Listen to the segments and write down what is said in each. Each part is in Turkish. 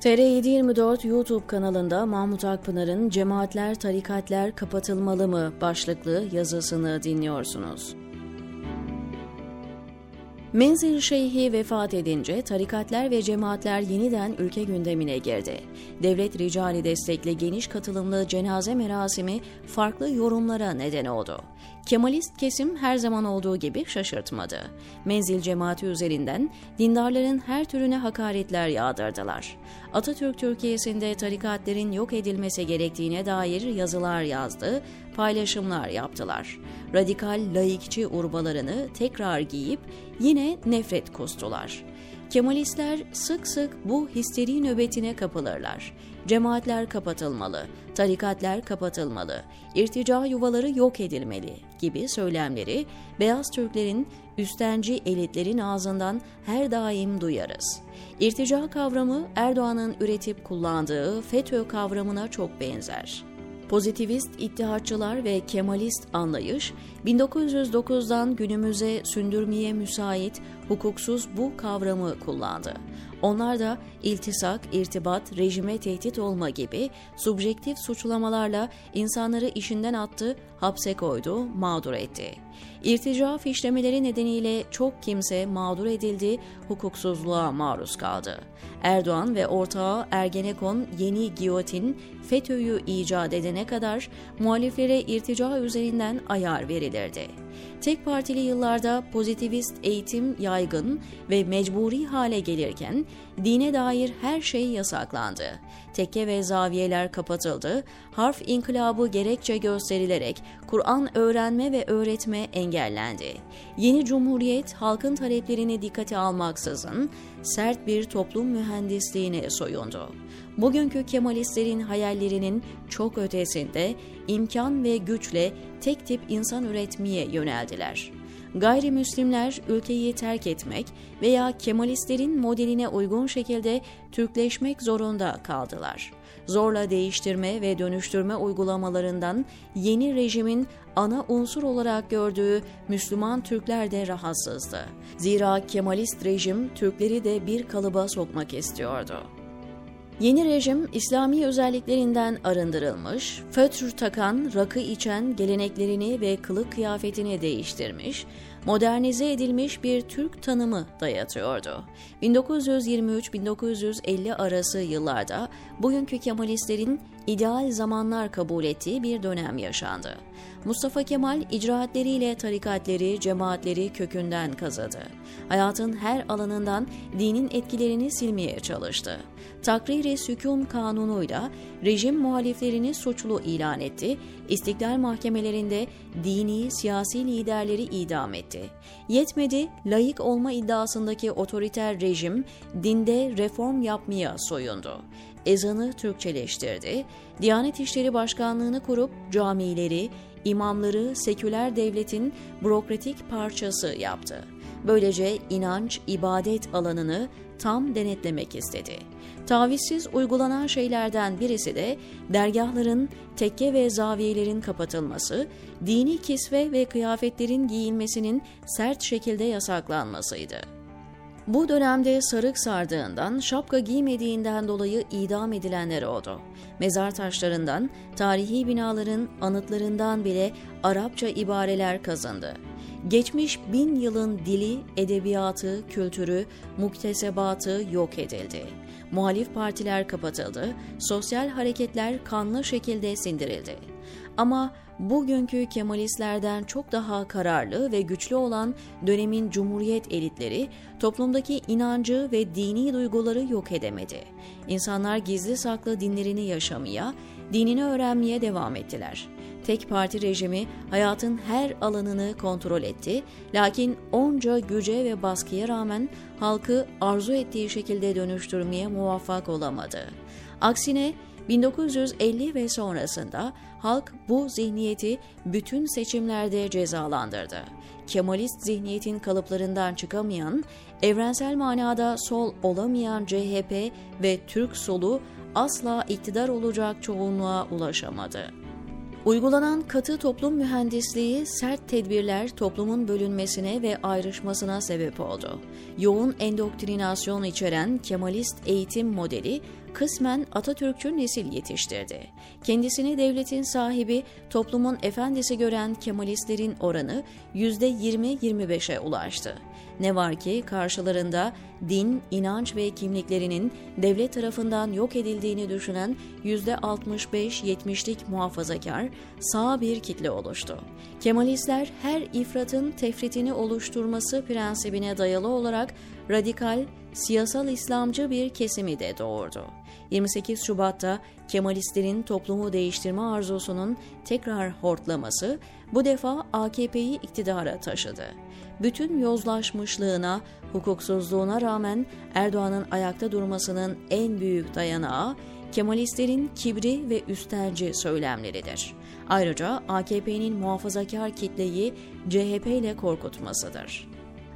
TR724 YouTube kanalında Mahmut Akpınar'ın Cemaatler, Tarikatler Kapatılmalı mı başlıklı yazısını dinliyorsunuz. Menzil Şeyhi vefat edince tarikatlar ve cemaatler yeniden ülke gündemine girdi. Devlet ricali destekli geniş katılımlı cenaze merasimi farklı yorumlara neden oldu. Kemalist kesim her zaman olduğu gibi şaşırtmadı. Menzil cemaati üzerinden dindarların her türüne hakaretler yağdırdılar. Atatürk Türkiye'sinde tarikatlerin yok edilmesi gerektiğine dair yazılar yazdı, paylaşımlar yaptılar. Radikal laikçi urbalarını tekrar giyip yine nefret kustular. Kemalistler sık sık bu histeri nöbetine kapılırlar. Cemaatler kapatılmalı, tarikatlar kapatılmalı, irtica yuvaları yok edilmeli gibi söylemleri beyaz Türklerin üstenci elitlerin ağzından her daim duyarız. İrtica kavramı Erdoğan'ın üretip kullandığı FETÖ kavramına çok benzer. Pozitivist ittihatçılar ve Kemalist anlayış 1909'dan günümüze sündürmeye müsait hukuksuz bu kavramı kullandı. Onlar da iltisak, irtibat, rejime tehdit olma gibi subjektif suçlamalarla insanları işinden attı, hapse koydu, mağdur etti. İrtica fişlemeleri nedeniyle çok kimse mağdur edildi, hukuksuzluğa maruz kaldı. Erdoğan ve ortağı Ergenekon yeni giyotin FETÖ'yü icat edene kadar muhaliflere irtica üzerinden ayar verilirdi. Tek partili yıllarda pozitivist eğitim yaygın ve mecburi hale gelirken dine dair her şey yasaklandı. Tekke ve zaviyeler kapatıldı, harf inkılabı gerekçe gösterilerek Kur'an öğrenme ve öğretme engellendi. Yeni cumhuriyet halkın taleplerini dikkate almaksızın sert bir toplum mühendisliğine soyundu. Bugünkü Kemalistlerin hayallerinin çok ötesinde imkan ve güçle tek tip insan üretmeye yöneldiler. Gayrimüslimler ülkeyi terk etmek veya Kemalistlerin modeline uygun şekilde Türkleşmek zorunda kaldılar. Zorla değiştirme ve dönüştürme uygulamalarından yeni rejimin ana unsur olarak gördüğü Müslüman Türkler de rahatsızdı. Zira Kemalist rejim Türkleri de bir kalıba sokmak istiyordu. Yeni rejim İslami özelliklerinden arındırılmış, fötr takan, rakı içen geleneklerini ve kılık kıyafetini değiştirmiş, modernize edilmiş bir Türk tanımı dayatıyordu. 1923-1950 arası yıllarda bugünkü Kemalistlerin ideal zamanlar kabul ettiği bir dönem yaşandı. Mustafa Kemal icraatleriyle tarikatleri, cemaatleri kökünden kazıdı. Hayatın her alanından dinin etkilerini silmeye çalıştı. Takrir-i Sükun kanunuyla rejim muhaliflerini suçlu ilan etti, istiklal mahkemelerinde dini, siyasi liderleri idam etti. Yetmedi, layık olma iddiasındaki otoriter rejim dinde reform yapmaya soyundu ezanı Türkçeleştirdi, Diyanet İşleri Başkanlığı'nı kurup camileri, imamları seküler devletin bürokratik parçası yaptı. Böylece inanç, ibadet alanını tam denetlemek istedi. Tavizsiz uygulanan şeylerden birisi de dergahların, tekke ve zaviyelerin kapatılması, dini kisve ve kıyafetlerin giyilmesinin sert şekilde yasaklanmasıydı. Bu dönemde sarık sardığından, şapka giymediğinden dolayı idam edilenler oldu. Mezar taşlarından, tarihi binaların anıtlarından bile Arapça ibareler kazındı. Geçmiş bin yılın dili, edebiyatı, kültürü, muktesebatı yok edildi. Muhalif partiler kapatıldı, sosyal hareketler kanlı şekilde sindirildi. Ama bugünkü Kemalistlerden çok daha kararlı ve güçlü olan dönemin cumhuriyet elitleri toplumdaki inancı ve dini duyguları yok edemedi. İnsanlar gizli saklı dinlerini yaşamaya, dinini öğrenmeye devam ettiler. Tek parti rejimi hayatın her alanını kontrol etti, lakin onca güce ve baskıya rağmen halkı arzu ettiği şekilde dönüştürmeye muvaffak olamadı. Aksine 1950 ve sonrasında halk bu zihniyeti bütün seçimlerde cezalandırdı. Kemalist zihniyetin kalıplarından çıkamayan, evrensel manada sol olamayan CHP ve Türk solu asla iktidar olacak çoğunluğa ulaşamadı. Uygulanan katı toplum mühendisliği sert tedbirler toplumun bölünmesine ve ayrışmasına sebep oldu. Yoğun endoktrinasyon içeren Kemalist eğitim modeli kısmen Atatürkçü nesil yetiştirdi. Kendisini devletin sahibi, toplumun efendisi gören Kemalistlerin oranı %20-25'e ulaştı. Ne var ki karşılarında din, inanç ve kimliklerinin devlet tarafından yok edildiğini düşünen %65-70'lik muhafazakar sağ bir kitle oluştu. Kemalistler her ifratın tefritini oluşturması prensibine dayalı olarak radikal, siyasal İslamcı bir kesimi de doğurdu. 28 Şubat'ta Kemalistlerin toplumu değiştirme arzusunun tekrar hortlaması bu defa AKP'yi iktidara taşıdı. Bütün yozlaşmışlığına, hukuksuzluğuna rağmen Erdoğan'ın ayakta durmasının en büyük dayanağı Kemalistlerin kibri ve üstenci söylemleridir. Ayrıca AKP'nin muhafazakar kitleyi CHP ile korkutmasıdır.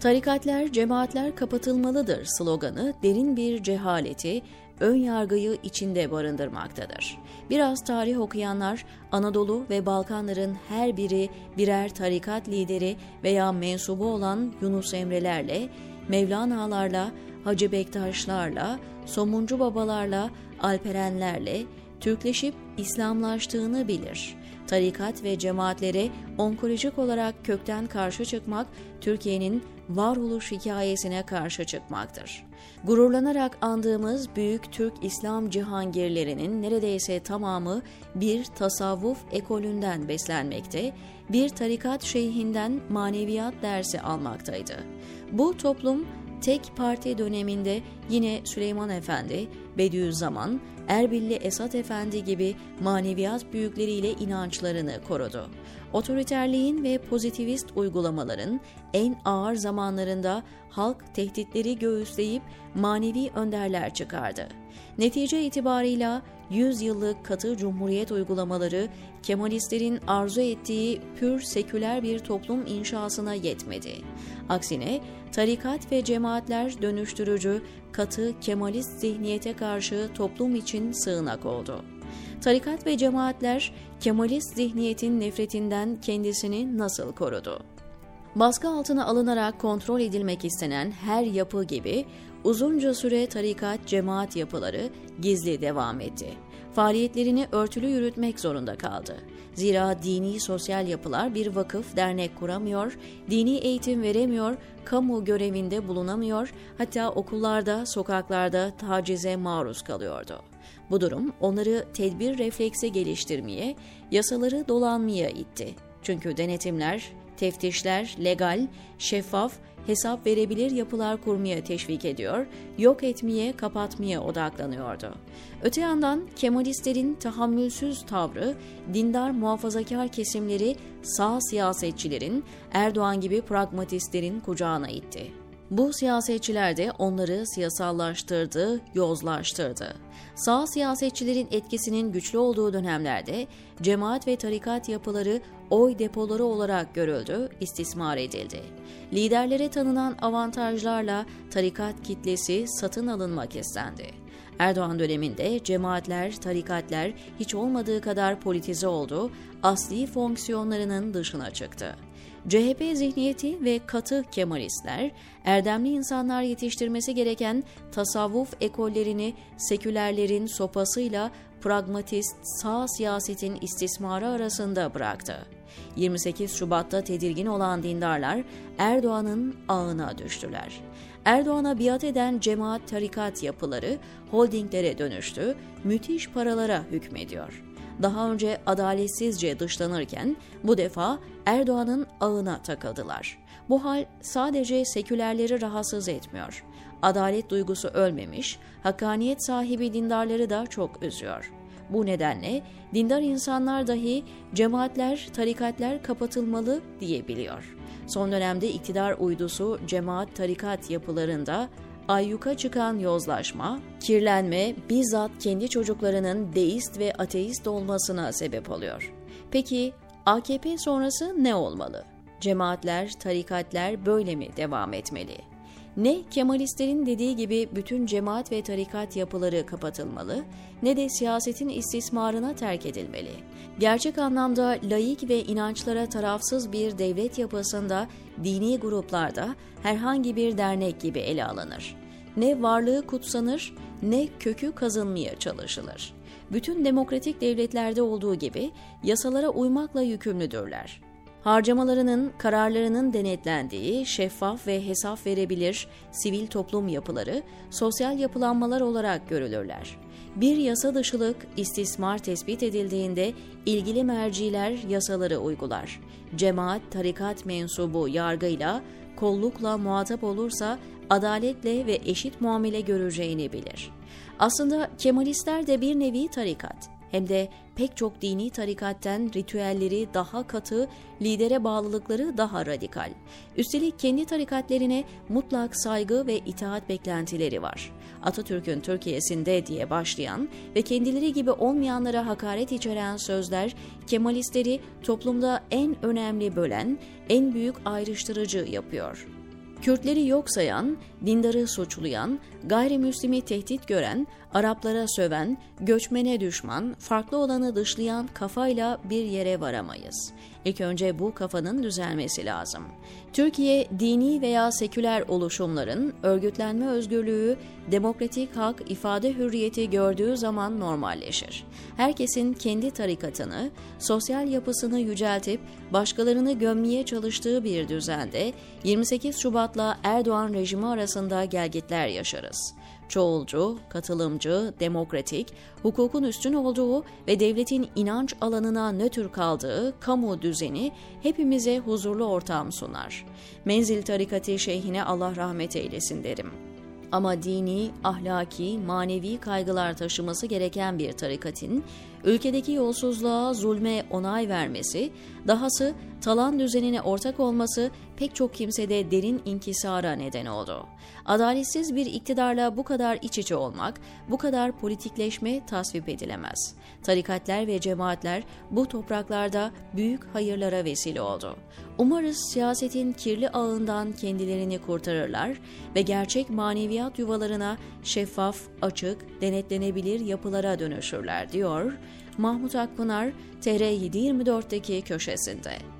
Tarikatlar, cemaatler kapatılmalıdır sloganı derin bir cehaleti, ön yargıyı içinde barındırmaktadır. Biraz tarih okuyanlar Anadolu ve Balkanların her biri birer tarikat lideri veya mensubu olan Yunus Emre'lerle, Mevlana'larla, Hacı Bektaşlarla, Somuncu babalarla, Alperenlerle Türkleşip İslamlaştığını bilir. Tarikat ve cemaatlere onkolojik olarak kökten karşı çıkmak Türkiye'nin varoluş hikayesine karşı çıkmaktır. Gururlanarak andığımız büyük Türk İslam cihangirlerinin neredeyse tamamı bir tasavvuf ekolünden beslenmekte, bir tarikat şeyhinden maneviyat dersi almaktaydı. Bu toplum tek parti döneminde yine Süleyman Efendi, Bediüzzaman, Erbilli Esat Efendi gibi maneviyat büyükleriyle inançlarını korudu. Otoriterliğin ve pozitivist uygulamaların en ağır zamanlarında halk tehditleri göğüsleyip manevi önderler çıkardı. Netice itibarıyla 100 yıllık katı cumhuriyet uygulamaları Kemalistlerin arzu ettiği pür seküler bir toplum inşasına yetmedi. Aksine tarikat ve cemaatler dönüştürücü, katı Kemalist zihniyete karşı toplum için sığınak oldu. Tarikat ve cemaatler Kemalist zihniyetin nefretinden kendisini nasıl korudu? Baskı altına alınarak kontrol edilmek istenen her yapı gibi uzunca süre tarikat cemaat yapıları gizli devam etti. Faaliyetlerini örtülü yürütmek zorunda kaldı. Zira dini sosyal yapılar bir vakıf, dernek kuramıyor, dini eğitim veremiyor, kamu görevinde bulunamıyor, hatta okullarda, sokaklarda tacize maruz kalıyordu. Bu durum onları tedbir refleksi geliştirmeye, yasaları dolanmaya itti. Çünkü denetimler, teftişler legal, şeffaf, hesap verebilir yapılar kurmaya teşvik ediyor, yok etmeye, kapatmaya odaklanıyordu. Öte yandan Kemalistlerin tahammülsüz tavrı, dindar muhafazakar kesimleri sağ siyasetçilerin, Erdoğan gibi pragmatistlerin kucağına itti. Bu siyasetçiler de onları siyasallaştırdı, yozlaştırdı. Sağ siyasetçilerin etkisinin güçlü olduğu dönemlerde cemaat ve tarikat yapıları oy depoları olarak görüldü, istismar edildi. Liderlere tanınan avantajlarla tarikat kitlesi satın alınmak istendi. Erdoğan döneminde cemaatler, tarikatlar hiç olmadığı kadar politize oldu, asli fonksiyonlarının dışına çıktı. CHP zihniyeti ve katı Kemalistler, erdemli insanlar yetiştirmesi gereken tasavvuf ekollerini sekülerlerin sopasıyla pragmatist sağ siyasetin istismarı arasında bıraktı. 28 Şubat'ta tedirgin olan dindarlar Erdoğan'ın ağına düştüler. Erdoğan'a biat eden cemaat tarikat yapıları holdinglere dönüştü, müthiş paralara hükmediyor daha önce adaletsizce dışlanırken bu defa Erdoğan'ın ağına takıldılar. Bu hal sadece sekülerleri rahatsız etmiyor. Adalet duygusu ölmemiş, hakkaniyet sahibi dindarları da çok üzüyor. Bu nedenle dindar insanlar dahi cemaatler, tarikatlar kapatılmalı diyebiliyor. Son dönemde iktidar uydusu cemaat tarikat yapılarında ayyuka çıkan yozlaşma, kirlenme bizzat kendi çocuklarının deist ve ateist olmasına sebep oluyor. Peki AKP sonrası ne olmalı? Cemaatler, tarikatler böyle mi devam etmeli? Ne Kemalistlerin dediği gibi bütün cemaat ve tarikat yapıları kapatılmalı ne de siyasetin istismarına terk edilmeli. Gerçek anlamda laik ve inançlara tarafsız bir devlet yapısında dini gruplarda herhangi bir dernek gibi ele alınır. Ne varlığı kutsanır ne kökü kazınmaya çalışılır. Bütün demokratik devletlerde olduğu gibi yasalara uymakla yükümlüdürler. Harcamalarının, kararlarının denetlendiği, şeffaf ve hesap verebilir sivil toplum yapıları sosyal yapılanmalar olarak görülürler. Bir yasa dışılık, istismar tespit edildiğinde ilgili merciler yasaları uygular. Cemaat, tarikat mensubu yargıyla, kollukla muhatap olursa adaletle ve eşit muamele göreceğini bilir. Aslında Kemalistler de bir nevi tarikat hem de pek çok dini tarikatten ritüelleri daha katı, lidere bağlılıkları daha radikal. Üstelik kendi tarikatlerine mutlak saygı ve itaat beklentileri var. Atatürk'ün Türkiye'sinde diye başlayan ve kendileri gibi olmayanlara hakaret içeren sözler Kemalistleri toplumda en önemli bölen, en büyük ayrıştırıcı yapıyor. Kürtleri yok sayan, dindarı suçlayan, gayrimüslimi tehdit gören, Araplara söven, göçmene düşman, farklı olanı dışlayan kafayla bir yere varamayız. İlk önce bu kafanın düzelmesi lazım. Türkiye, dini veya seküler oluşumların örgütlenme özgürlüğü, demokratik hak, ifade hürriyeti gördüğü zaman normalleşir. Herkesin kendi tarikatını, sosyal yapısını yüceltip başkalarını gömmeye çalıştığı bir düzende 28 Şubat'la Erdoğan rejimi arasında gelgitler yaşarız çoğulcu, katılımcı, demokratik, hukukun üstün olduğu ve devletin inanç alanına nötr kaldığı kamu düzeni hepimize huzurlu ortam sunar. Menzil tarikati şeyhine Allah rahmet eylesin derim. Ama dini, ahlaki, manevi kaygılar taşıması gereken bir tarikatin ülkedeki yolsuzluğa, zulme onay vermesi, dahası talan düzenine ortak olması pek çok kimsede derin inkisara neden oldu. Adaletsiz bir iktidarla bu kadar iç içe olmak, bu kadar politikleşme tasvip edilemez. Tarikatler ve cemaatler bu topraklarda büyük hayırlara vesile oldu. Umarız siyasetin kirli ağından kendilerini kurtarırlar ve gerçek maneviyat yuvalarına şeffaf, açık, denetlenebilir yapılara dönüşürler diyor Mahmut Akpınar TR724'deki köşesinde.